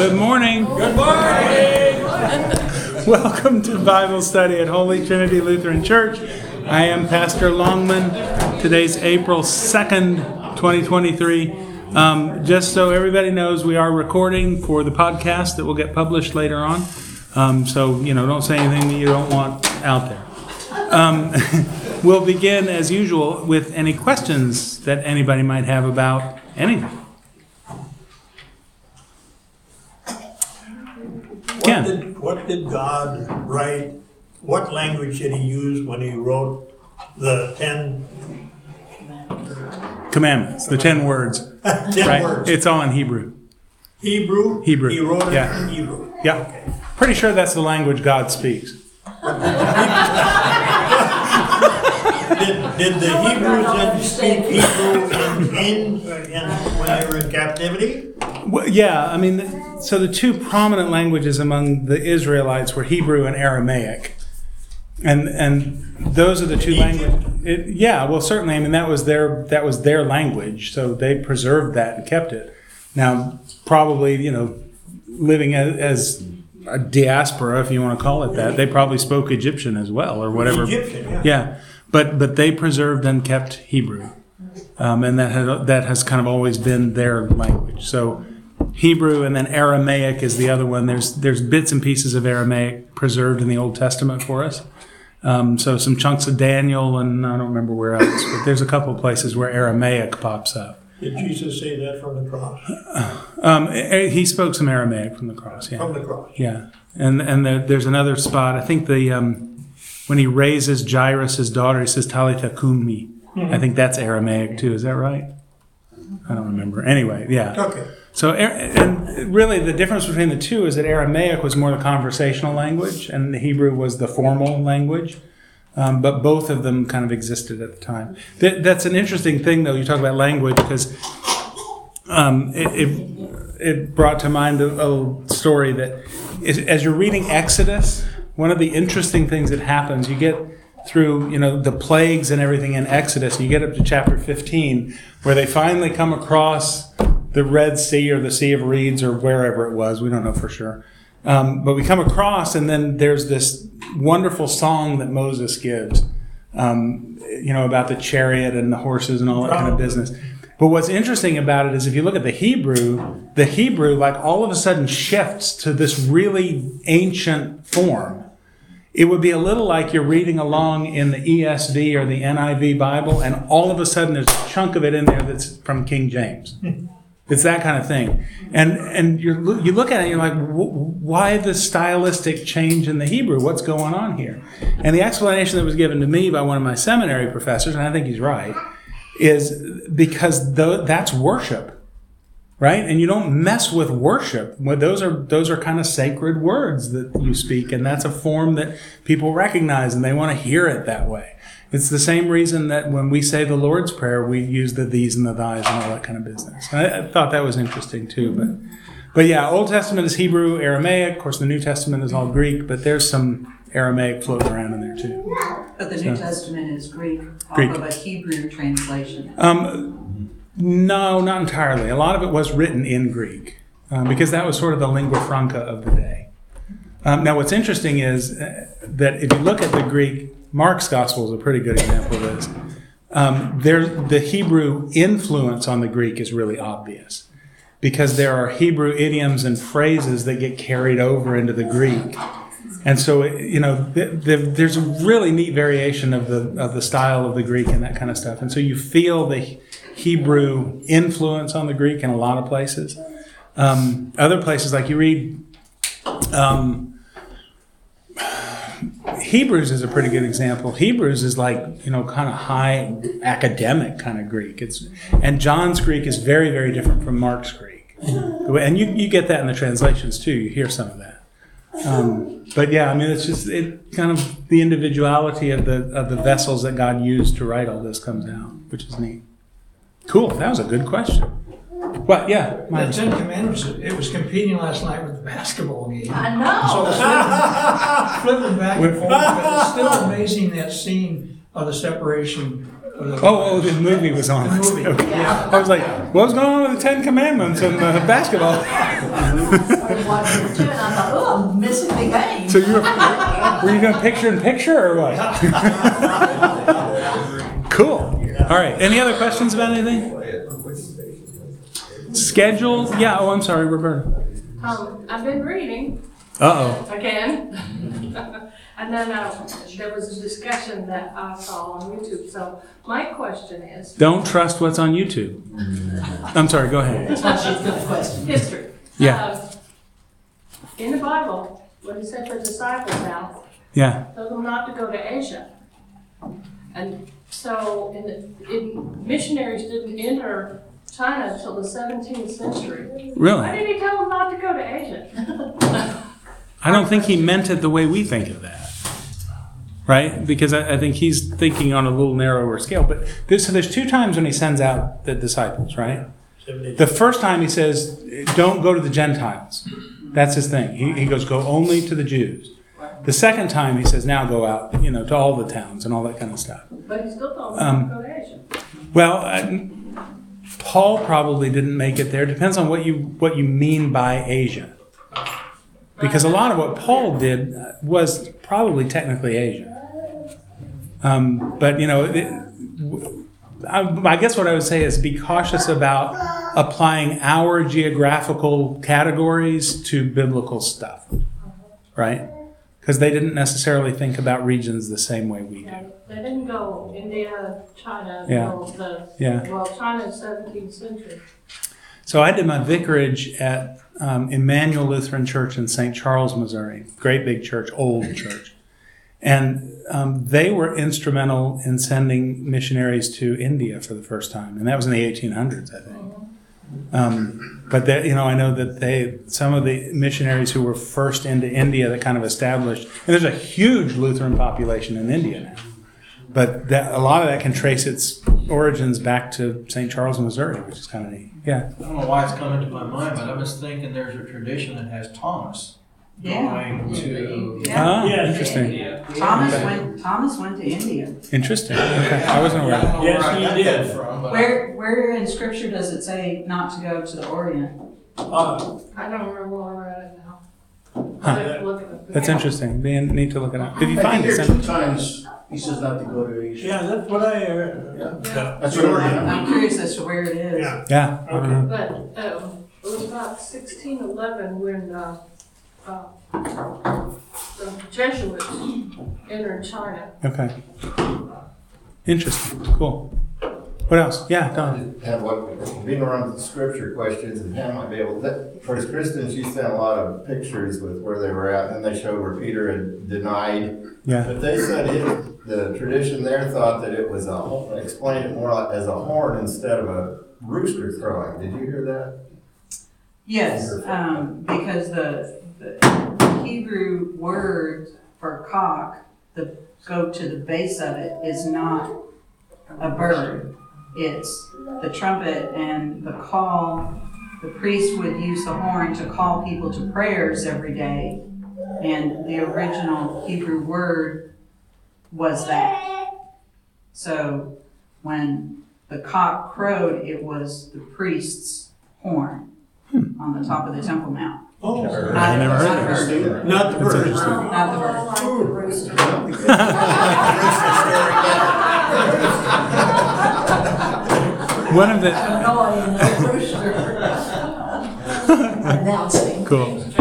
Good morning. Good morning. Welcome to Bible study at Holy Trinity Lutheran Church. I am Pastor Longman. Today's April 2nd, 2023. Um, just so everybody knows, we are recording for the podcast that will get published later on. Um, so, you know, don't say anything that you don't want out there. Um, we'll begin, as usual, with any questions that anybody might have about anything. What did, what did God write? What language did he use when he wrote the ten, Commandments, the 10 words. ten Right? words? It's all in Hebrew. Hebrew? Hebrew, He wrote it yeah. in Hebrew. Yeah. Pretty sure that's the language God speaks. Did, did the Hebrews then speak Hebrew in, in, in, when they were in captivity? Well, yeah, I mean, so the two prominent languages among the Israelites were Hebrew and Aramaic. And and those are the two languages. Yeah, well, certainly. I mean, that was their that was their language, so they preserved that and kept it. Now, probably, you know, living as, as a diaspora, if you want to call it that, they probably spoke Egyptian as well, or whatever. Egyptian, yeah. Yeah, but but they preserved and kept Hebrew, um, and that had, that has kind of always been their language. So Hebrew and then Aramaic is the other one. There's there's bits and pieces of Aramaic preserved in the Old Testament for us. Um, so some chunks of Daniel and I don't remember where else, but there's a couple of places where Aramaic pops up. Did Jesus say that from the cross? Um, eh, he spoke some Aramaic from the cross. Yeah. From the cross. Yeah, and and there, there's another spot. I think the um, when he raises Jairus' daughter, he says Talitha kumi. I think that's Aramaic too. Is that right? I don't remember. Anyway, yeah. Okay. So, and really, the difference between the two is that Aramaic was more the conversational language, and the Hebrew was the formal language. Um, but both of them kind of existed at the time. That, that's an interesting thing, though. You talk about language because um, it, it it brought to mind a, a story that is, as you're reading Exodus, one of the interesting things that happens, you get through you know the plagues and everything in Exodus, and you get up to chapter 15, where they finally come across the Red Sea or the Sea of Reeds or wherever it was. We don't know for sure. Um, but we come across, and then there's this wonderful song that Moses gives, um, you know, about the chariot and the horses and all that kind of business. But what's interesting about it is if you look at the Hebrew, the Hebrew, like all of a sudden shifts to this really ancient form. It would be a little like you're reading along in the ESV or the NIV Bible, and all of a sudden there's a chunk of it in there that's from King James. It's that kind of thing, and and you you look at it, and you're like, "Wh- why the stylistic change in the Hebrew? What's going on here? And the explanation that was given to me by one of my seminary professors, and I think he's right, is because that's worship, right? And you don't mess with worship. Those are those are kind of sacred words that you speak, and that's a form that people recognize, and they want to hear it that way. It's the same reason that when we say the Lord's Prayer, we use the these and the thys and all that kind of business. I, I thought that was interesting too, but but yeah, Old Testament is Hebrew, Aramaic. Of course, the New Testament is all Greek, but there's some Aramaic floating around in there too. But the New Testament is Greek, off Greek. of a Hebrew translation. Um, no, not entirely. A lot of it was written in Greek um, because that was sort of the lingua franca of the day. Um, now, what's interesting is uh, that if you look at the Greek, Mark's gospel is a pretty good example of this. Um, there, the Hebrew influence on the Greek is really obvious because there are Hebrew idioms and phrases that get carried over into the Greek. And so, you know, th- th- there's a really neat variation of the of the style of the Greek and that kind of stuff. And so you feel the Hebrew influence on the Greek in a lot of places. Um, other places, like you read, um, Hebrews is a pretty good example. Hebrews is like you know kind of high academic kind of Greek. It's and John's Greek is very very different from Mark's Greek, and you you get that in the translations too. You hear some of that. Um, but yeah, I mean, it's just it kind of the individuality of the of the vessels that God used to write all this comes out, which is neat. Cool. That was a good question. What? Yeah. The Ten Commandments, it was competing last night with the basketball game. I So know. it's flipping, flipping back and forth, but it's still amazing that scene of the separation Oh, oh, the movie was on. The movie, Okay. yeah. I was like, what's going on with the Ten Commandments and uh, basketball? I was watching it too, and I thought, oh, I'm missing the game. So you were, were you going picture in picture or what? cool. All right. Any other questions about anything? Schedule? Yeah. Oh, I'm sorry, Roberta. Um, I've been reading Uh oh. again. And then, uh, there was a discussion that I saw on YouTube, so my question is. Don't trust what's on YouTube. I'm sorry. Go ahead. That's a question. history. Yeah. Um, In the Bible, what he said for disciples now, Yeah. told them not to go to Asia. And so, in, the- in, missionaries didn't enter China until the seventeenth century. Really? Why Really? did he tell them not to go to Asia? I don't think he meant it the way we think of that. Right? Because I, I think he's thinking on a little narrower scale. But there's, so there's two times when he sends out the disciples, right? The first time he says, don't go to the Gentiles. That's his thing. He, he goes, go only to the Jews. The second time he says, now go out, you know, to all the towns and all that kind of stuff. But he still told them not to go to Asia. Well, uh, Paul probably didn't make it there. Depends on what you what you mean by Asia. Because a lot of what Paul did uh, was probably technically Asia. Um, but you know, it, I, I guess what I would say is be cautious about applying our geographical categories to biblical stuff, right? Because they didn't necessarily think about regions the same way we do. They didn't go India, China, Yeah. until the, Yeah. well, China's seventeenth century. So I did my vicarage at um, Immanuel Lutheran Church in St. Charles, Missouri. Great big church, old church. And um, they were instrumental in sending missionaries to India for the first time. And that was in the 1800s, I think. Um, but that, you know, I know that they, some of the missionaries who were first into India that kind of established, and there's a huge Lutheran population in India now. But that, a lot of that can trace its origins back to St. Charles, Missouri, which is kind of neat. Yeah. I don't know why it's coming to my mind, but I was thinking there's a tradition that has Thomas Yeah. going to. Yeah. Ah, Yeah. interesting. Yeah. Thomas went, Thomas went to India. Interesting. Okay. I wasn't aware. I Yes, where I he did. from. Where, where in scripture does it say not to go to the Orient? Uh, I don't remember where we're at now. Huh. I have to at it. That's interesting. Be need to look it up. If you find it, there's two times he says not to go to Asia. Yeah, that's what I heard. Yeah. That's what I heard. I'm curious as to where it is. Yeah. Yeah. I don't know. But, um, it was about sixteen eleven when, uh, uh, the Jesuits entered China. Okay. Interesting. Cool. What else? Yeah, Don. have what, being around the scripture questions, and Pam might be able, that, for Kristen, she sent a lot of pictures with where they were at, and they showed where Peter had denied. Yeah. But they said it, the tradition there thought that it was a, ho- explained it more like as a horn instead of a rooster crowing. Did you hear that? Yes, um, because the, the Hebrew word for cock, the, go to the base of it is not a bird. It's the trumpet and the call, the priest would use the horn to call people to prayers every day. And the original Hebrew word was that. So when the cock crowed, it was the priest's horn hmm. on the top of the Temple Mount. Oh, Not- I never heard of a bird. not the That's bird. interesting. Not the bird. I like the rooster. One of the Annoying, the rooster. Announcing. cool. It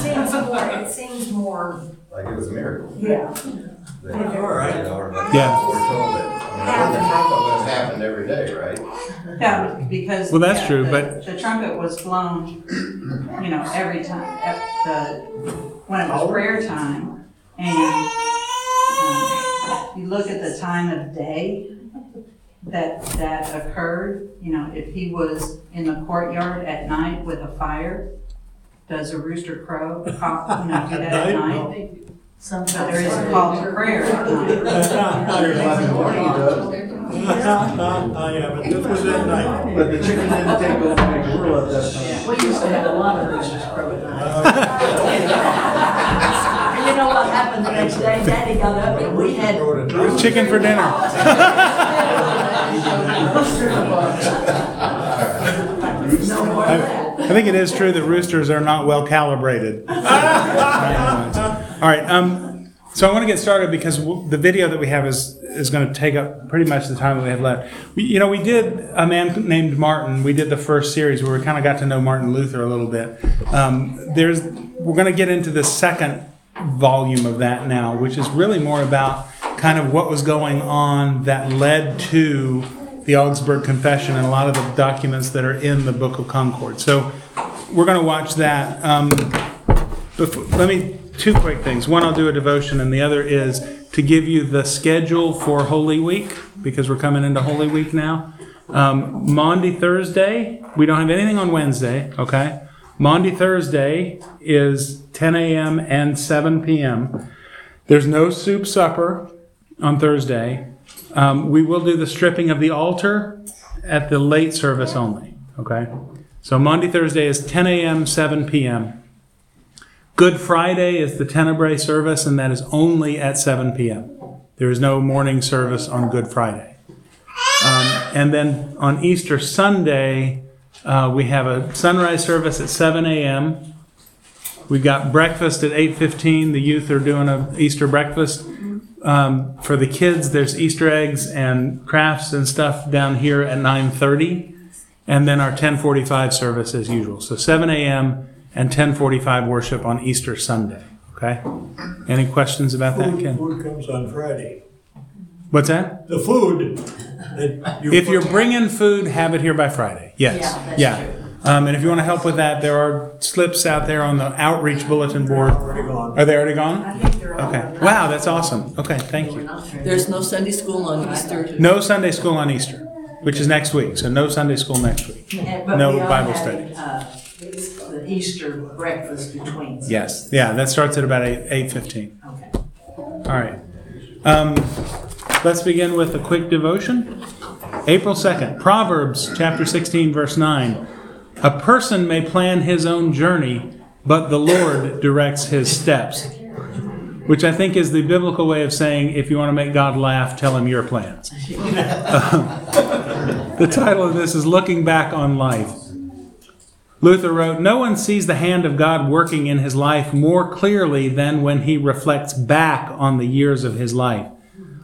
seems more, it seems more, Like it was a miracle. yeah. They- All right. you know, or- Yeah. We're told that, I mean, the trumpet would have happened every day, right? Yeah, because. Well, that's yeah, true, the- but- The trumpet was blown, you know, every time, at the, when it was prayer time. And, um, you look at the time of day that, that occurred, you know, if he was in the courtyard at night with a fire, does a rooster crow, a cock, you know, do that at night? So there is a call to prayer at night. Sure, Sunday morning he does. Yeah, but this was at night. But the chicken didn't take over the world at that time. We used to have a lot of roosters crow at night. And you know what happened the next day? Daddy got up and we had. Chicken for dinner. No more of that. I think it is true that roosters are not well calibrated. All right. Um, so I want to get started because w- the video that we have is is going to take up pretty much the time that we have left. We, you know, we did a man named Martin. We did the first series where we kind of got to know Martin Luther a little bit. Um, there's we're going to get into the second volume of that now, which is really more about kind of what was going on that led to the Augsburg Confession and a lot of the documents that are in the Book of Concord. So we're going to watch that. Um, before, let me two quick things. One, I'll do a devotion, and the other is to give you the schedule for Holy Week because we're coming into Holy Week now. Um, Maundy Thursday, we don't have anything on Wednesday. Okay, Maundy Thursday is 10 a.m. and 7 p.m. There's no soup supper on Thursday. Um, we will do the stripping of the altar at the late service only. Okay, so Maundy, Thursday is 10 a.m. 7 p.m. Good Friday is the Tenebrae service, and that is only at 7 p.m. There is no morning service on Good Friday. Um, and then on Easter Sunday, uh, we have a sunrise service at 7 a.m. We've got breakfast at 8:15. The youth are doing a Easter breakfast. Um, for the kids, there's Easter eggs and crafts and stuff down here at 9:30, and then our 10:45 service as usual. So 7 a.m. and 10:45 worship on Easter Sunday. Okay. Any questions about that, Ken? Food comes on Friday. What's that? The food that you. If put- you're bringing food, have it here by Friday. Yes. Yeah, that's Yeah. Um, and if you want to help with that, there are slips out there on the outreach bulletin board. Are they already gone? I think they're all. Gone. Okay. Wow, that's awesome. Okay, thank you. There's no Sunday school on Easter. No Sunday school on Easter, which is next week. So no Sunday school next week. And- but No we are Bible having, uh, The Easter breakfast between. Yes. Yeah, that starts at about eight eight fifteen. Okay. All right. Um, let's begin with a quick devotion. April 2nd, Proverbs chapter 16, verse 9. A person may plan his own journey, but the Lord directs his steps. Which I think is the biblical way of saying if you want to make God laugh, tell him your plans. the title of this is Looking Back on Life. Luther wrote, No one sees the hand of God working in his life more clearly than when he reflects back on the years of his life.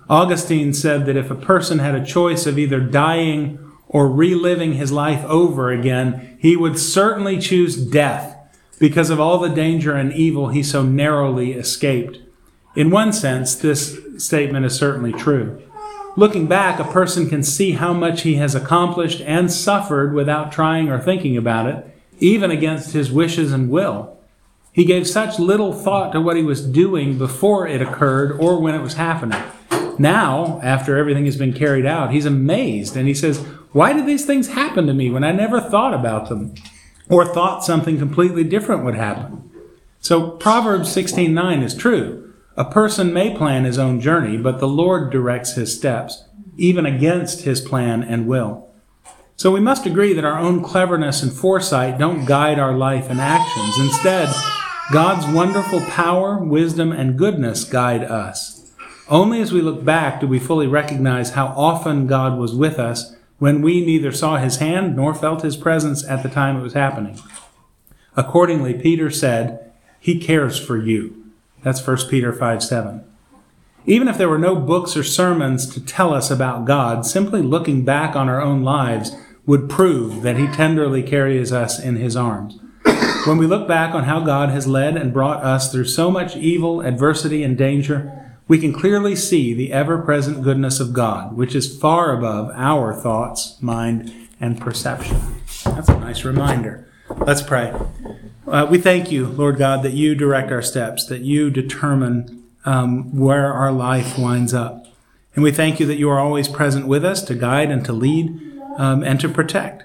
Augustine said that if a person had a choice of either dying or reliving his life over again, he would certainly choose death because of all the danger and evil he so narrowly escaped. In one sense, this statement is certainly true. Looking back, a person can see how much he has accomplished and suffered without trying or thinking about it, even against his wishes and will. He gave such little thought to what he was doing before it occurred or when it was happening. Now, after everything has been carried out, he's amazed and he says, Why did these things happen to me when I never thought about them or thought something completely different would happen? So Proverbs 16:9 is true. A person may plan his own journey, but the Lord directs his steps, even against his plan and will. So we must agree that our own cleverness and foresight don't guide our life and actions. Instead, God's wonderful power, wisdom, and goodness guide us. Only as we look back do we fully recognize how often God was with us when we neither saw his hand nor felt his presence at the time it was happening. Accordingly, Peter said, He cares for you. That's 1 Peter 5 7. Even if there were no books or sermons to tell us about God, simply looking back on our own lives would prove that He tenderly carries us in His arms. When we look back on how God has led and brought us through so much evil, adversity, and danger, we can clearly see the ever present goodness of God, which is far above our thoughts, mind, and perception. That's a nice reminder. Let's pray. Uh, we thank you, Lord God, that you direct our steps, that you determine um, where our life winds up. And we thank you that you are always present with us to guide and to lead um, and to protect.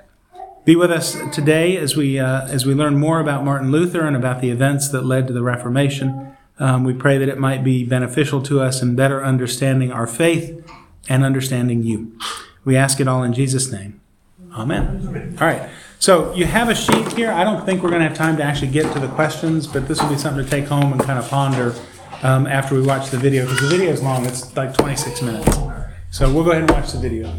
Be with us today as we uh, as we learn more about Martin Luther and about the events that led to the Reformation. Um, we pray that it might be beneficial to us in better understanding our faith and understanding you. We ask it all in Jesus' name. Amen. All right. So you have a sheet here. I don't think we're going to have time to actually get to the questions, but this will be something to take home and kind of ponder um, after we watch the video because the video is long. It's like 26 minutes. So we'll go ahead and watch the video.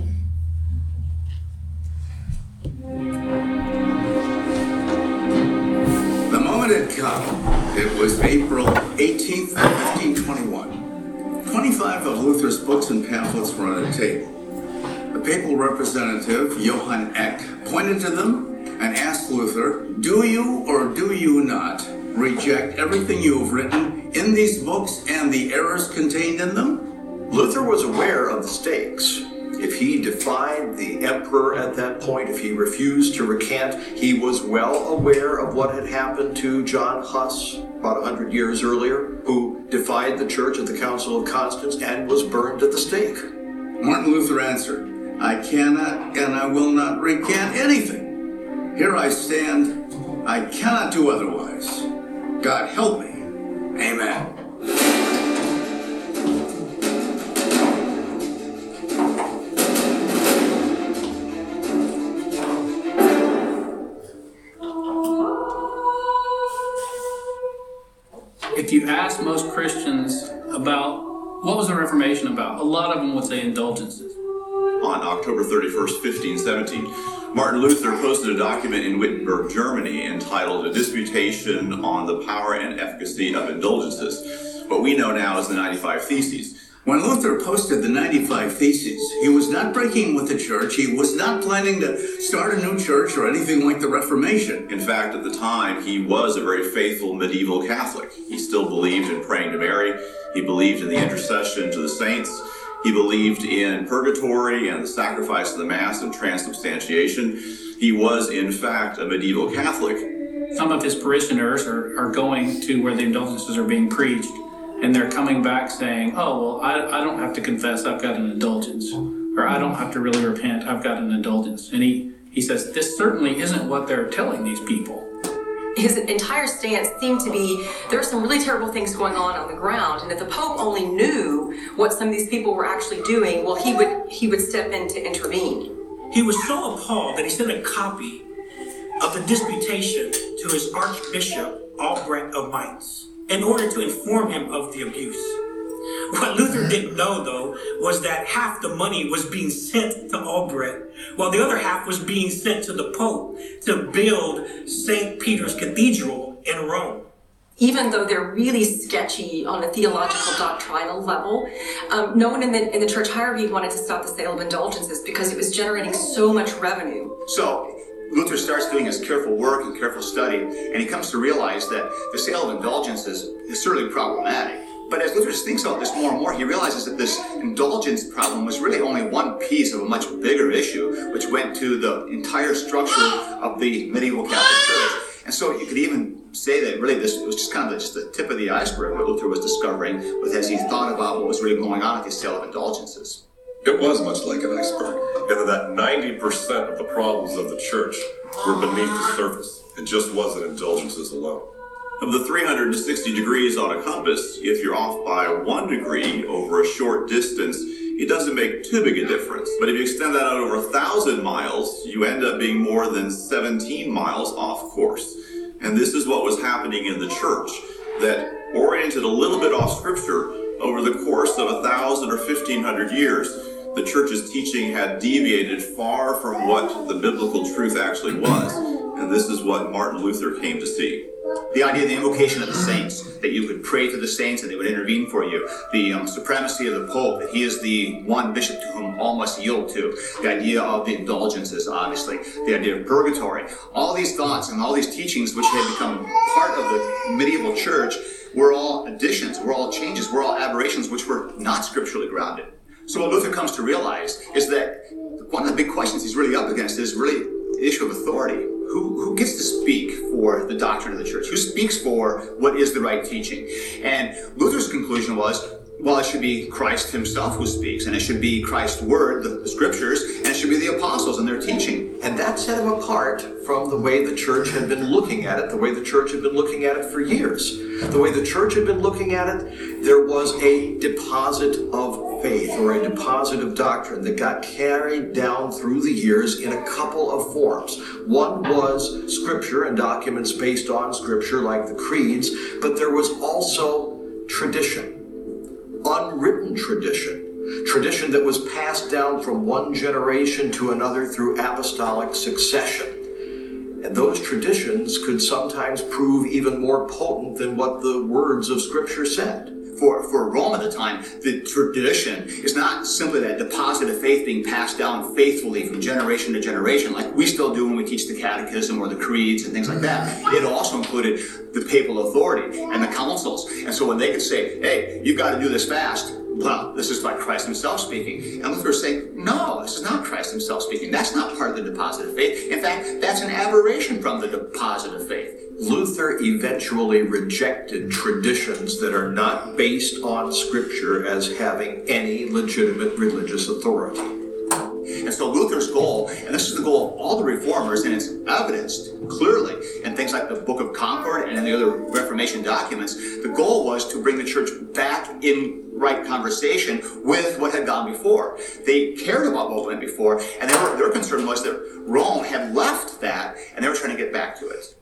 The moment had come it was April 18th, 1521. 25 of Luther's books and pamphlets were on a table. The papal representative, Johann Eck, pointed to them and asked Luther, Do you or do you not reject everything you have written in these books and the errors contained in them? Luther was aware of the stakes. If he defied the emperor at that point, if he refused to recant, he was well aware of what had happened to John Huss about a hundred years earlier, who defied the church at the Council of Constance and was burned at the stake. Martin Luther answered, I cannot and I will not recant anything. Here I stand, I cannot do otherwise. God help me. Amen. Most Christians about what was the Reformation about, a lot of them would say indulgences. On October 31st, 1517, Martin Luther posted a document in Wittenberg, Germany, entitled A Disputation on the Power and Efficacy of Indulgences, what we know now as the 95 Theses. When Luther posted the 95 Theses, he was not breaking with the church. He was not planning to start a new church or anything like the Reformation. In fact, at the time, he was a very faithful medieval Catholic. He still believed in praying to Mary, he believed in the intercession to the saints, he believed in purgatory and the sacrifice of the Mass and transubstantiation. He was, in fact, a medieval Catholic. Some of his parishioners are, are going to where the indulgences are being preached, and they're coming back saying, Oh, well, I, I don't have to confess, I've got an indulgence. Or I don't have to really repent, I've got an indulgence. And he, he says, This certainly isn't what they're telling these people. his entire stance seemed to be there are some really terrible things going on on the ground and if the pope only knew what some of these people were actually doing well he would he would step in to intervene He was so appalled that he sent a copy of the disputation to his Archbishop Albrecht of Mainz in order to inform him of the abuse. What Luther didn't know, though, was that half the money was being sent to Albrecht, while the other half was being sent to the Pope to build St. Peter's Cathedral in Rome. even though they're really sketchy on a theological doctrinal level um, no one in the in the church hierarchy wanted to stop the sale of indulgences because it was generating so much revenue So, Luther starts doing his careful work and careful study, and he comes to realize that the sale of indulgences is certainly problematic. But as Luther thinks about this more and more, he realizes that this indulgence problem was really only one piece of a much bigger issue, which went to the entire structure of the medieval Catholic Church. And so you could even say that really this was just kind of just the tip of the iceberg what Luther was discovering as he thought about what was really going on at the sale of indulgences. It was much like an iceberg, in that 90% of the problems of the church were beneath the surface. It just wasn't indulgences alone. Of the 360 degrees on a compass, if you're off by one degree over a short distance, it doesn't make too big a difference. But if you extend that out over a thousand miles, you end up being more than 17 miles off course. And this is what was happening in the church, that oriented a little bit off scripture over the course of a thousand or 1500 years, the church's teaching had deviated far from what the biblical truth actually was. And this is what Martin Luther came to see. The idea of the invocation of the saints, that you could pray to the saints and they would intervene for you. The um, supremacy of the Pope, that he is the one bishop to whom all must yield to. The idea of the indulgences, obviously. The idea of purgatory. All these thoughts and all these teachings which had become part of the medieval church were all additions, were all changes, were all aberrations which were not scripturally grounded. So what Luther comes to realize is that one of the big questions he's really up against is really the issue of authority. Who, who gets to speak for the doctrine of the church? Who speaks for what is the right teaching? And Luther's conclusion was, well, it should be Christ himself who speaks, and it should be Christ's word, the, the scriptures, and it should be the apostles and their teaching. And that set him apart from the way the church had been looking at it, the way the church had been looking at it for years. The way the church had been looking at it, there was a deposit of faith or a deposit of doctrine that got carried down through the years in a couple of forms. One was scripture and documents based on scripture, like the creeds, but there was also tradition unwritten tradition, tradition that was passed down from one generation to another through apostolic succession. And those traditions could sometimes prove even more potent than what the words of Scripture said. For, for Rome at the time, the tradition is not simply that deposit of faith being passed down faithfully from generation to generation, like we still do when we teach the catechism or the creeds and things like that. It also included the papal authority and the councils. And so when they could say, hey, you've got to do this fast, well, this is by Christ himself speaking. And Luther is saying, no, this is not Christ himself speaking. That's not part of the deposit of faith. In fact, that's an aberration from the deposit of faith. Luther eventually rejected traditions that are not based on Scripture as having any legitimate religious authority. And so Luther's goal, and this is the goal of all the reformers, and it's evidenced clearly in things like the Book of Concord and in the other Reformation documents, the goal was to bring the church back in right conversation with what had gone before. They cared about what went before, and were, their concern was that Rome had left that, and they were trying to get back to it.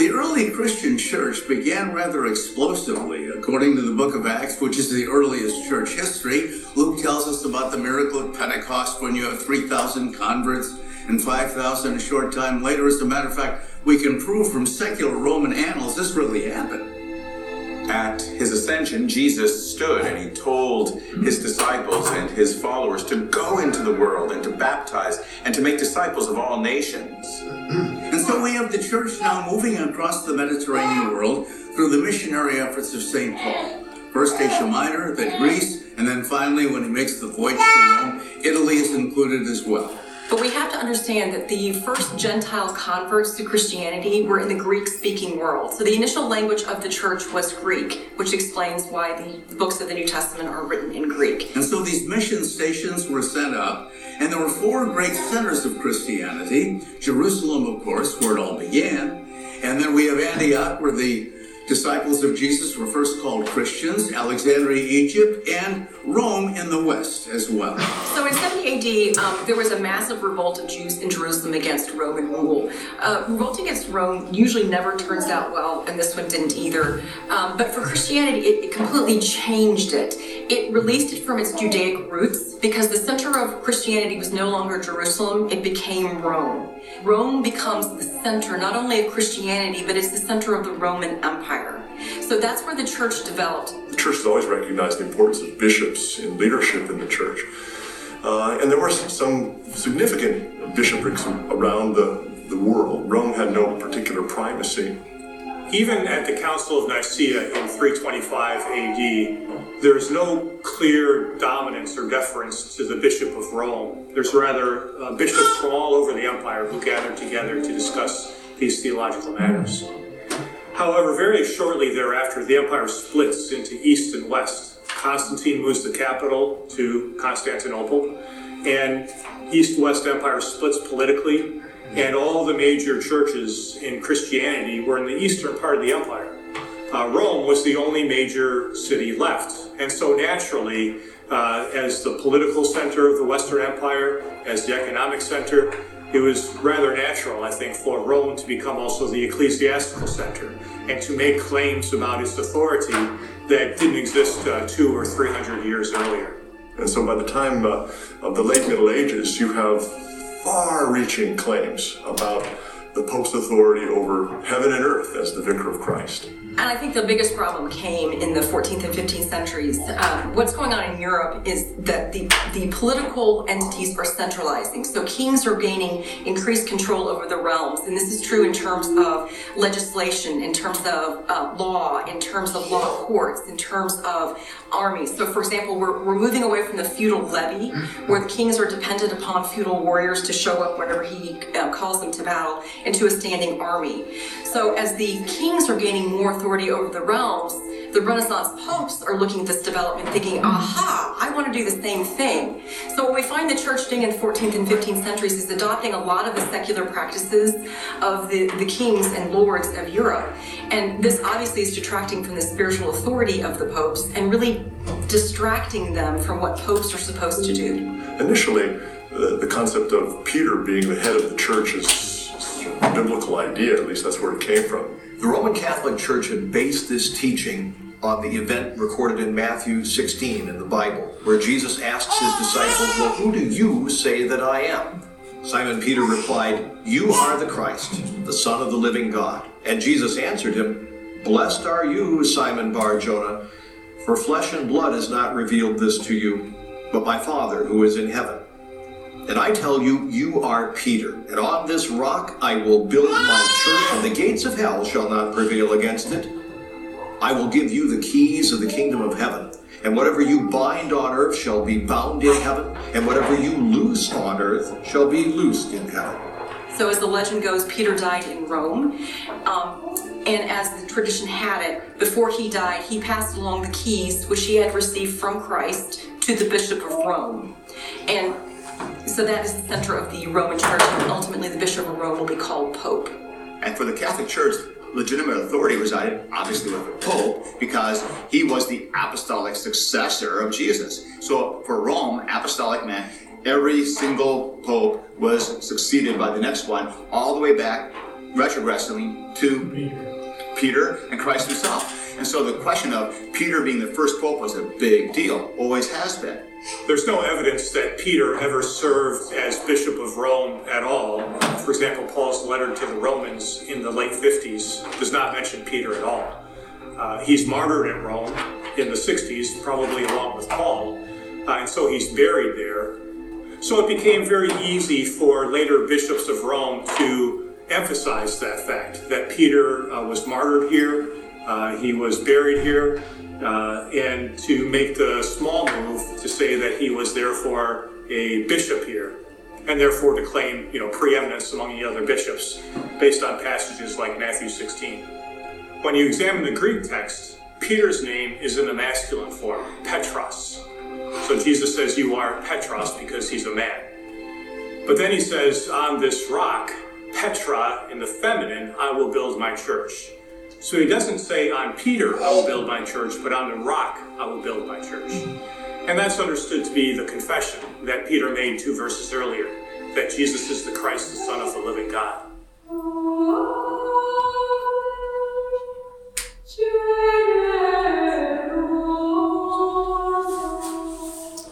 The early Christian church began rather explosively. According to the book of Acts, which is the earliest church history, Luke tells us about the miracle of Pentecost when you have 3,000 converts and 5,000 a short time later. As a matter of fact, we can prove from secular Roman annals this really happened. At his ascension, Jesus stood and he told his disciples and his followers to go into the world and to baptize and to make disciples of all nations. And so we have the church now moving across the Mediterranean world through the missionary efforts of St. Paul. First Asia Minor, then Greece, and then finally, when he makes the voyage to Rome, Italy is included as well. But we have to understand that the first Gentile converts to Christianity were in the Greek speaking world. So the initial language of the church was Greek, which explains why the books of the New Testament are written in Greek. And so these mission stations were set up, and there were four great centers of Christianity Jerusalem, of course, where it all began. And then we have Antioch, where the disciples of Jesus were first called Christians, Alexandria, Egypt, and Rome in the west as well. So in 70 AD, um, there was a massive revolt of Jews in Jerusalem against Roman rule. Uh, revolt against Rome usually never turns out well, and this one didn't either. Um, but for Christianity, it, it completely changed it. It released it from its Judaic roots because the center of Christianity was no longer Jerusalem, it became Rome. Rome becomes the center not only of Christianity, but it's the center of the Roman Empire. So that's where the church developed. The church has always recognized the importance of bishops in leadership in the church. Uh, and there were some, some significant bishoprics around the, the world. Rome had no particular primacy. Even at the Council of Nicaea in 325 AD, there is no clear dominance or deference to the Bishop of Rome. There's rather uh, bishops from all over the empire who gathered together to discuss these theological matters. However, very shortly thereafter, the empire splits into east and west. Constantine moves the capital to Constantinople, and east-west empire splits politically, and all the major churches in Christianity were in the eastern part of the empire. Uh, Rome was the only major city left, and so naturally, uh, as the political center of the Western Empire, as the economic center, it was rather natural, I think, for Rome to become also the ecclesiastical center and to make claims about its authority that didn't exist uh, two or three hundred years earlier. And so by the time uh, of the late Middle Ages, you have far reaching claims about the Pope's authority over heaven and earth as the vicar of Christ. And I think the biggest problem came in the 14th and 15th centuries. Um, what's going on in Europe is that the, the political entities are centralizing. So kings are gaining increased control over the realms. And this is true in terms of legislation, in terms of uh, law, in terms of law courts, in terms of armies. So, for example, we're, we're moving away from the feudal levy, where the kings are dependent upon feudal warriors to show up whenever he uh, calls them to battle, into a standing army. So, as the kings are gaining more authority over the realms, the Renaissance popes are looking at this development thinking, aha, I want to do the same thing. So, what we find the church doing in the 14th and 15th centuries is adopting a lot of the secular practices of the, the kings and lords of Europe. And this obviously is detracting from the spiritual authority of the popes and really distracting them from what popes are supposed to do. Initially, the, the concept of Peter being the head of the church is biblical idea, at least that's where it came from. The Roman Catholic Church had based this teaching on the event recorded in Matthew 16 in the Bible, where Jesus asks his disciples, Well, who do you say that I am? Simon Peter replied, You are the Christ, the Son of the living God. And Jesus answered him, Blessed are you, Simon Bar Jonah, for flesh and blood has not revealed this to you, but my Father who is in heaven. And I tell you, you are Peter, and on this rock I will build my church, and the gates of hell shall not prevail against it. I will give you the keys of the kingdom of heaven, and whatever you bind on earth shall be bound in heaven, and whatever you loose on earth shall be loosed in heaven. So, as the legend goes, Peter died in Rome. Um, and as the tradition had it, before he died, he passed along the keys which he had received from Christ to the Bishop of Rome. And so that is the center of the Roman Church, and ultimately the Bishop of Rome will be called Pope. And for the Catholic Church, legitimate authority resided obviously with the Pope because he was the apostolic successor of Jesus. So for Rome, apostolic meant every single pope was succeeded by the next one, all the way back retrogradingly to Peter and Christ himself. And so the question of Peter being the first pope was a big deal, always has been. There's no evidence that Peter ever served as Bishop of Rome at all. For example, Paul's letter to the Romans in the late 50s does not mention Peter at all. Uh, he's martyred in Rome in the 60s, probably along with Paul, uh, and so he's buried there. So it became very easy for later bishops of Rome to emphasize that fact that Peter uh, was martyred here, uh, he was buried here, uh, and to make the small move to say that he was therefore a bishop here, and therefore to claim you know preeminence among the other bishops based on passages like Matthew 16. When you examine the Greek text, Peter's name is in the masculine form, Petros. So Jesus says, You are Petros because he's a man. But then he says, On this rock, Petra, in the feminine, I will build my church. So he doesn't say, On Peter I will build my church, but on the rock I will build my church. And that's understood to be the confession that Peter made two verses earlier that Jesus is the Christ, the Son of the living God.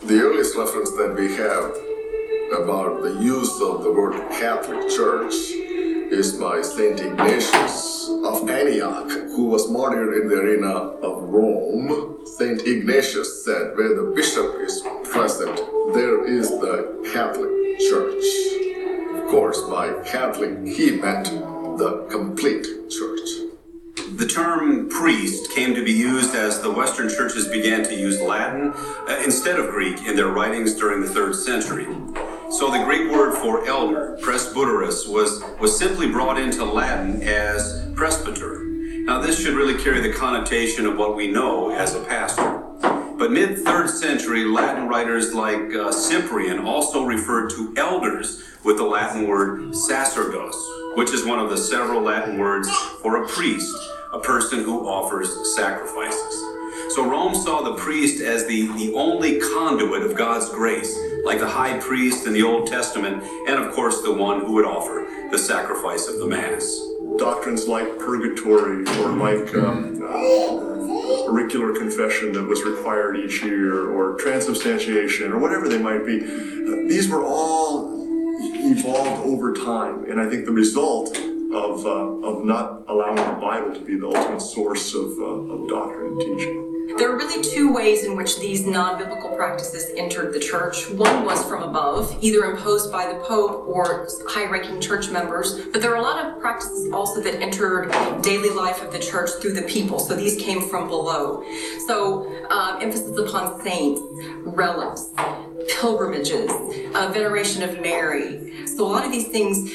The earliest reference that we have about the use of the word Catholic Church is by Saint Ignatius of Antioch, who was martyred in the arena of Rome. Saint Ignatius said, Where the bishop is present, there is the Catholic Church. Of course, by Catholic, he meant the complete church. The term priest came to be used as the Western churches began to use Latin uh, instead of Greek in their writings during the third century. So the Greek word for elder, presbyteros, was, was simply brought into Latin as presbyter. Now, this should really carry the connotation of what we know as a pastor. But mid third century, Latin writers like uh, Cyprian also referred to elders with the Latin word sacerdos, which is one of the several Latin words for a priest, a person who offers sacrifices. So Rome saw the priest as the, the only conduit of God's grace, like the high priest in the Old Testament, and of course the one who would offer the sacrifice of the Mass. Doctrines like purgatory or like um, uh, auricular confession that was required each year or transubstantiation or whatever they might be, uh, these were all evolved over time. And I think the result of, uh, of not allowing the Bible to be the ultimate source of, uh, of doctrine and teaching. There are really two ways in which these non biblical practices entered the church. One was from above, either imposed by the Pope or high ranking church members, but there are a lot of practices also that entered daily life of the church through the people. So these came from below. So, um, emphasis upon saints, relics, pilgrimages, uh, veneration of Mary. So, a lot of these things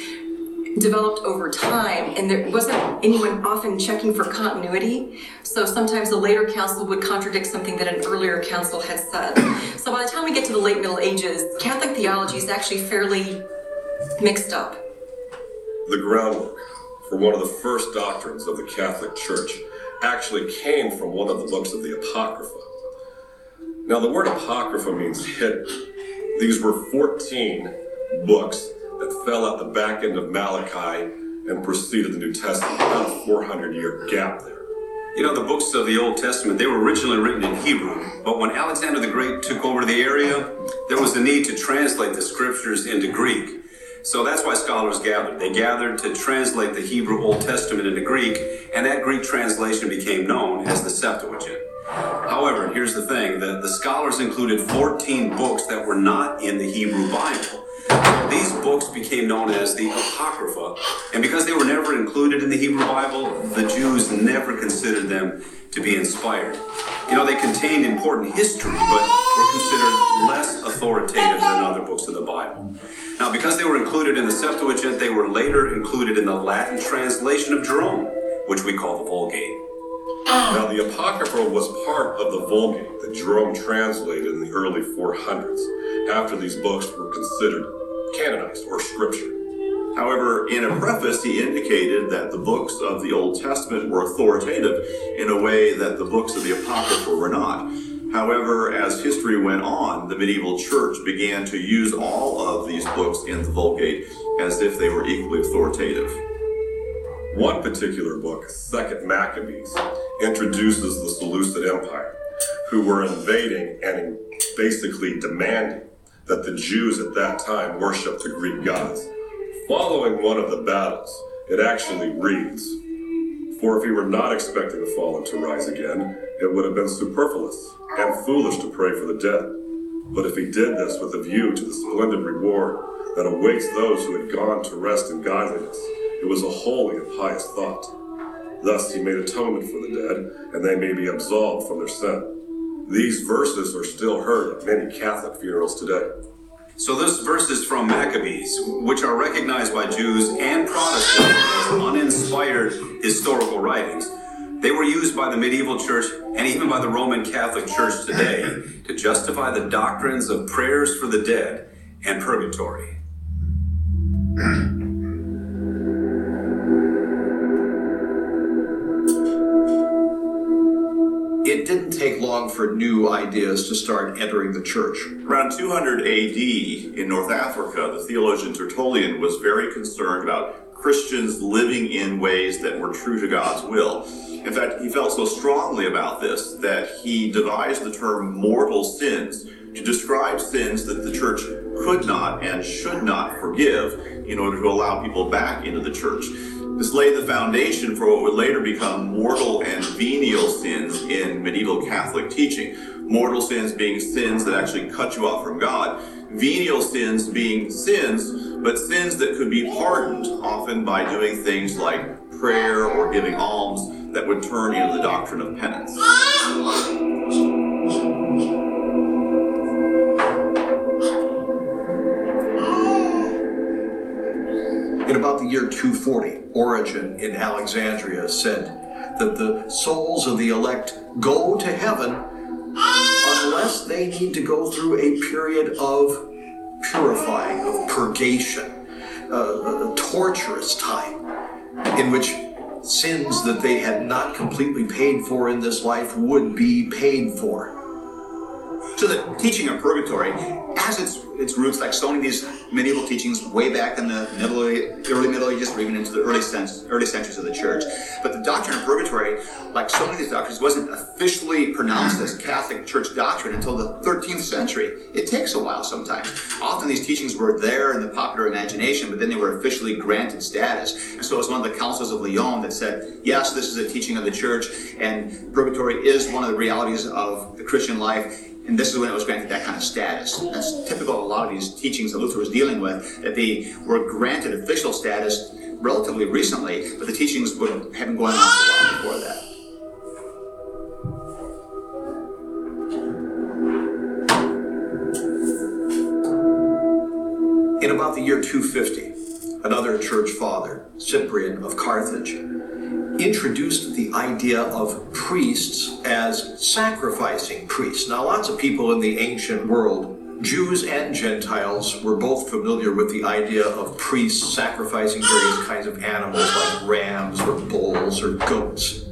developed over time and there wasn't anyone often checking for continuity. So sometimes the later council would contradict something that an earlier council had said. So by the time we get to the late middle ages catholic theology is actually fairly mixed up. The groundwork for one of the first doctrines of the catholic church actually came from one of the books of the apocrypha. Now the word apocrypha means hidden. These were 14 books that fell at the back end of Malachi and preceded the New Testament, about a 400 year gap there. You know, the books of the Old Testament, they were originally written in Hebrew, but when Alexander the Great took over the area, there was a need to translate the scriptures into Greek. So that's why scholars gathered. They gathered to translate the Hebrew Old Testament into Greek, and that Greek translation became known as the Septuagint. However, here's the thing the, the scholars included 14 books that were not in the Hebrew Bible. These books became known as the Apocrypha, and because they were never included in the Hebrew Bible, the Jews never considered them to be inspired. You know, they contained important history, but were considered less authoritative than other books of the Bible. Now, because they were included in the Septuagint, they were later included in the Latin translation of Jerome, which we call the Vulgate. Now, the Apocrypha was part of the Vulgate that Jerome translated in the early 400s, after these books were considered canonized or scripture. However, in a preface, he indicated that the books of the Old Testament were authoritative in a way that the books of the Apocrypha were not. However, as history went on, the medieval church began to use all of these books in the Vulgate as if they were equally authoritative. One particular book, Second Maccabees, introduces the Seleucid Empire, who were invading and basically demanding that the Jews at that time worship the Greek gods. Following one of the battles, it actually reads, For if he were not expecting the fallen to rise again, it would have been superfluous and foolish to pray for the dead. But if he did this with a view to the splendid reward that awaits those who had gone to rest in godliness, it was a holy and pious thought. Thus he made atonement for the dead, and they may be absolved from their sin. These verses are still heard at many Catholic funerals today. So this verse is from Maccabees, which are recognized by Jews and Protestants as uninspired historical writings. They were used by the medieval church and even by the Roman Catholic Church today to justify the doctrines of prayers for the dead and purgatory. long for new ideas to start entering the church. Around 200 AD in North Africa, the theologian Tertullian was very concerned about Christians living in ways that were true to God's will. In fact, he felt so strongly about this that he devised the term mortal sins to describe sins that the church could not and should not forgive in order to allow people back into the church. This laid the foundation for what would later become mortal and venial sins in medieval Catholic teaching. Mortal sins being sins that actually cut you off from God. Venial sins being sins, but sins that could be pardoned, often by doing things like prayer or giving alms that would turn into the doctrine of penance. year 240, Origen in Alexandria said that the souls of the elect go to heaven unless they need to go through a period of purifying, of purgation, uh, a torturous time in which sins that they had not completely paid for in this life would be paid for. So the teaching of purgatory has its its roots, like so many of these medieval teachings, way back in the middle, early Middle Ages, or even into the early early centuries of the church. But the doctrine of purgatory, like so many of these doctrines, wasn't officially pronounced as Catholic Church doctrine until the 13th century. It takes a while sometimes. Often these teachings were there in the popular imagination, but then they were officially granted status. And so it was one of the councils of Lyon that said, yes, this is a teaching of the church, and purgatory is one of the realities of the Christian life. And this is when it was granted that kind of status. That's typical of a lot of these teachings that Luther was dealing with, that they were granted official status relatively recently, but the teachings would have been going on for a before that. In about the year 250, another church father, Cyprian of Carthage, introduced the idea of priests as sacrificing priests. Now, lots of people in the ancient world, Jews and Gentiles, were both familiar with the idea of priests sacrificing various kinds of animals like rams or bulls or goats.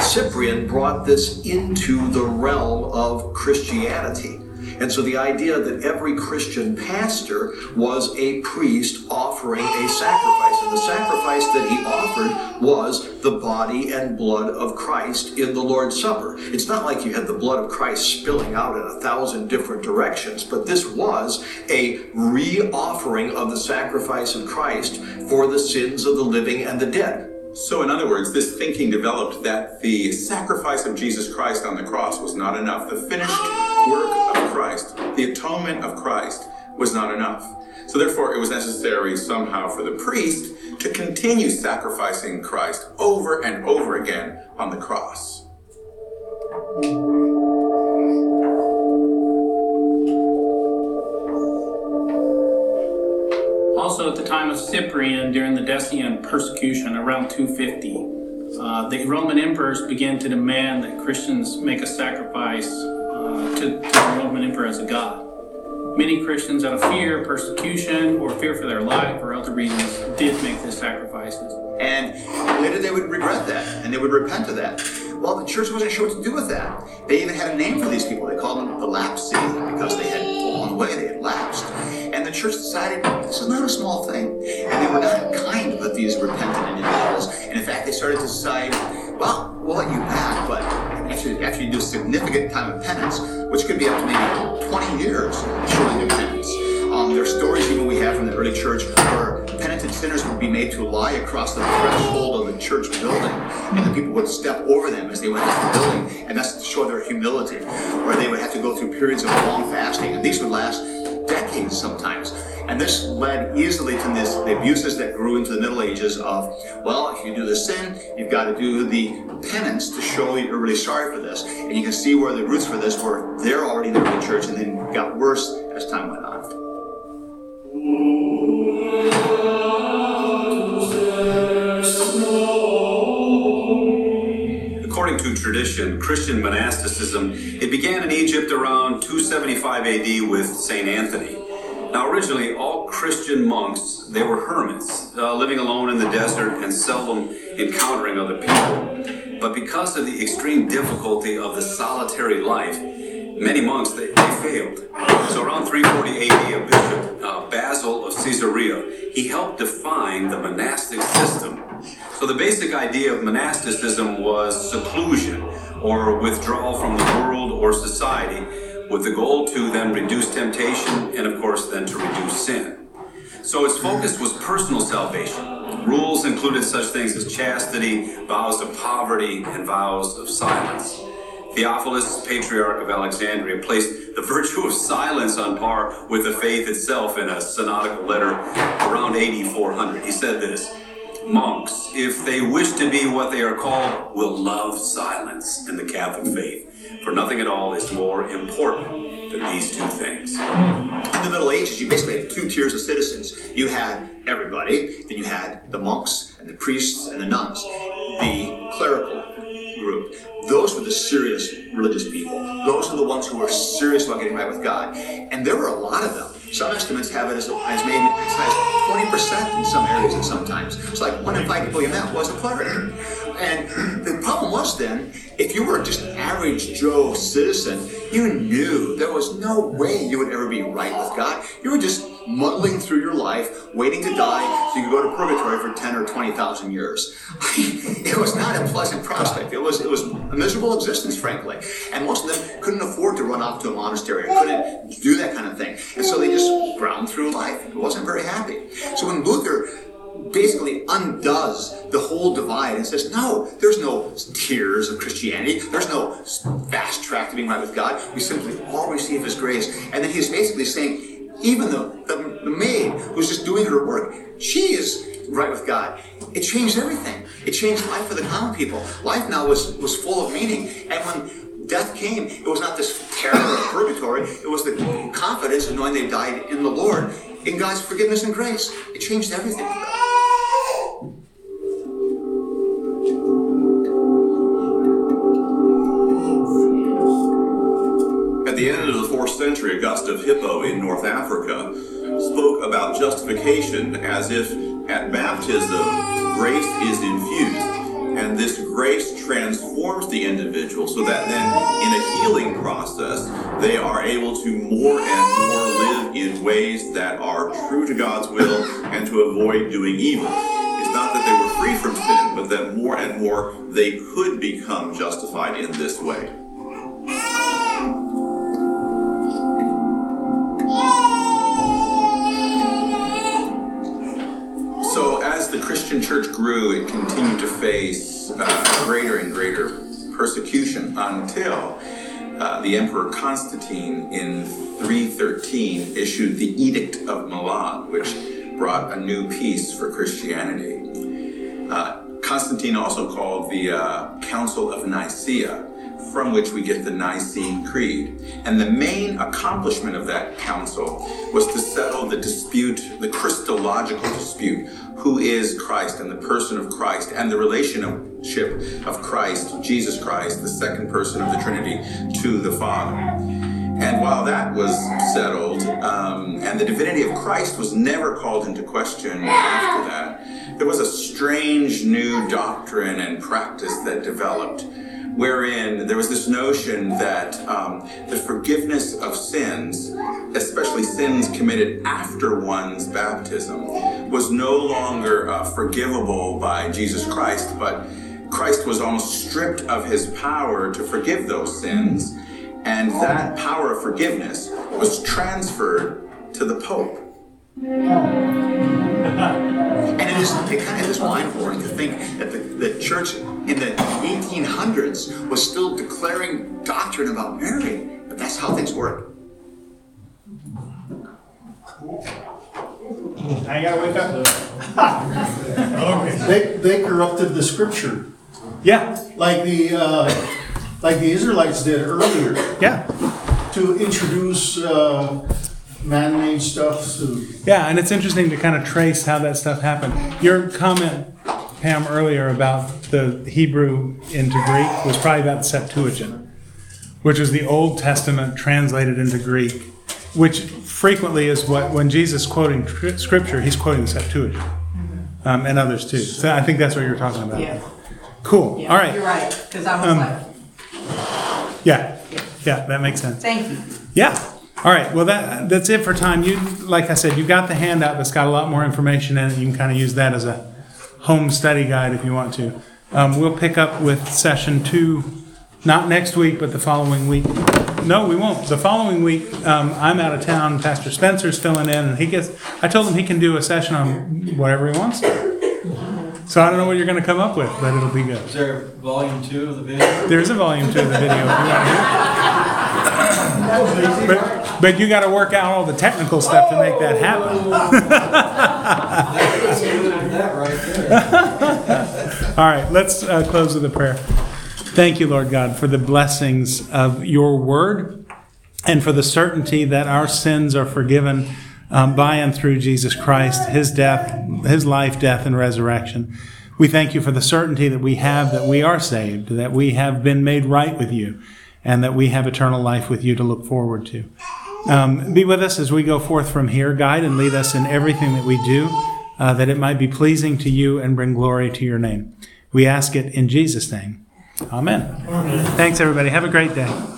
Cyprian brought this into the realm of Christianity. And so the idea that every Christian pastor was a priest offering a sacrifice, and the sacrifice that he offered was the body and blood of Christ in the Lord's Supper. It's not like you had the blood of Christ spilling out in a thousand different directions, but this was a re-offering of the sacrifice of Christ for the sins of the living and the dead. So, in other words, this thinking developed that the sacrifice of Jesus Christ on the cross was not enough. The finished work Christ, the atonement of Christ, was not enough. So, therefore, it was necessary somehow for the priest to continue sacrificing Christ over and over again on the cross. Also, at the time of Cyprian, during the Decian persecution around 250, uh, the Roman emperors began to demand that Christians make a sacrifice to, to the Roman emperor as a god. Many Christians, out of fear, persecution, or fear for their life, or other reasons, did make these sacrifices. And later they would regret that and they would repent of that. Well, the church wasn't sure what to do with that. They even had a name for these people. They called them the lapsed because they had fallen away, they had lapsed. And the church decided this is not a small thing. And they were not kind with these repentant individuals. And in fact, they started to decide, well, we'll let you back, after, you do a significant time of penance, which could be up to maybe 20 years showing their penance. Um, there are stories even we have from the early church where penitent sinners would be made to lie across the threshold of the church building, and the people would step over them as they went into the building, and that's to show their humility. Or they would have to go through periods of long fasting, and these would last decades sometimes. And this led easily to this, the abuses that grew into the Middle Ages of, well, if you do the sin, you've got to do the penance to show you're really sorry for this. And you can see where the roots for this were there already in the church and then got worse as time went on. According to tradition, Christian monasticism, it began in Egypt around 275 AD with St. Anthony. Now, originally, all Christian monks, they were hermits, uh, living alone in the desert and seldom encountering other people. But because of the extreme difficulty of the solitary life, many monks, they, they failed. So around 340 AD, a bishop, uh, Basil of Caesarea, he helped define the monastic system. So the basic idea of monasticism was seclusion or withdrawal from the world or society with the goal to then reduce temptation and of course then to reduce sin. So its focus was personal salvation. Rules included such things as chastity, vows of poverty, and vows of silence. Theophilus, patriarch of Alexandria, placed the virtue of silence on par with the faith itself in a synodical letter around AD 400. He said this Monks, if they wish to be what they are called, will love silence in the Catholic faith, for nothing at all is more important than these two things. In the Middle Ages, you basically had two tiers of citizens. You had everybody, then you had the monks and the priests and the nuns, the clerical group. Those were the serious religious people. Those are the ones who were serious about getting right with God. And there were a lot of them. Some estimates have it as, as maybe as high as 20% in some areas and sometimes. It's like one in five people you met was a cleric. And the problem was then, if you were just an average Joe citizen, you knew there was no way you would ever be right with God. You were just muddling through your life, waiting to die so you could go to purgatory for 10 or 20,000 years. it was not a pleasant prospect. It was, it was a miserable existence, frankly. And most of them couldn't afford to run off to a monastery, or couldn't do that kind of thing. And so they just ground through life. It wasn't very happy. So when Luther basically undoes the whole divide and says, no, there's no tiers of Christianity. There's no fast track to being right with God. We simply all receive His grace. And then he's basically saying, even the, the, the maid who's just doing her work, she is right with God. It changed everything. It changed life for the common people. Life now was, was full of meaning. And when death came, it was not this terror of purgatory. It was the confidence of knowing they died in the Lord, in God's forgiveness and grace. It changed everything century, Augustine of Hippo in North Africa spoke about justification as if at baptism grace is infused And this grace transforms the individual so that then in a healing process, they are able to more and more live in ways that are true to God's will and to avoid doing evil. It's not that they were free from sin, but that more and more they could become justified in this way. Church grew, it continued to face uh, greater and greater persecution until uh, the Emperor Constantine in 313 issued the Edict of Milan, which brought a new peace for Christianity. Uh, Constantine also called the uh, Council of Nicaea, from which we get the Nicene Creed. And the main accomplishment of that council was to settle the dispute, the Christological dispute, who is Christ and the person of Christ and the relationship of Christ, Jesus Christ, the second person of the Trinity, to the Father. And while that was settled, um, and the divinity of Christ was never called into question after that, there was a strange new doctrine and practice that developed wherein there was this notion that um, the forgiveness of sins, especially sins committed after one's baptism, was no longer uh, forgivable by Jesus Christ, but Christ was almost stripped of his power to forgive those sins, and that power of forgiveness was transferred to the Pope. And it is it kind of is mind blowing to think that the, the church in the 1800s was still declaring doctrine about Mary, but that's how things work. I gotta wake up. They, they corrupted the scripture. Yeah. Like the, uh, like the Israelites did earlier. Yeah. To introduce, uh, man-made stuff to. Yeah, and it's interesting to kind of trace how that stuff happened. Your comment, Pam, earlier about the Hebrew into Greek was probably about the Septuagint, which is the Old Testament translated into Greek, which frequently is what, when Jesus quoting tr- scripture, he's quoting the Septuagint, um, and others too. So I think that's what you're talking about. Yeah. Cool. Yeah, All right. You're right, because I was Um, like, Yeah. Yeah, that makes sense. thank you. Yeah. All right. Well, that that's it for time. You, like I said, you got the handout that's got a lot more information in it. You can kind of use that as a home study guide if you want to. Um, we'll pick up with session two, not next week, but the following week. No, we won't. The following week, um, I'm out of town. Pastor Spencer's filling in, and he gets. I told him he can do a session on whatever he wants. So I don't know what you're going to come up with, but it'll be good. Is there volume two of the video? There's a volume two of the video if you want to hear. it. But, but you got to work out all the technical stuff to make that happen. All right, let's uh, close with a prayer. Thank you, Lord God, for the blessings of your word and for the certainty that our sins are forgiven um, by and through Jesus Christ, his death, his life, death, and resurrection. We thank you for the certainty that we have that we are saved, that we have been made right with you, and that we have eternal life with you to look forward to. Um, be with us as we go forth from here. Guide and lead us in everything that we do, uh, that it might be pleasing to you and bring glory to your name. We ask it in Jesus' name. Amen. Thanks, everybody. Have a great day.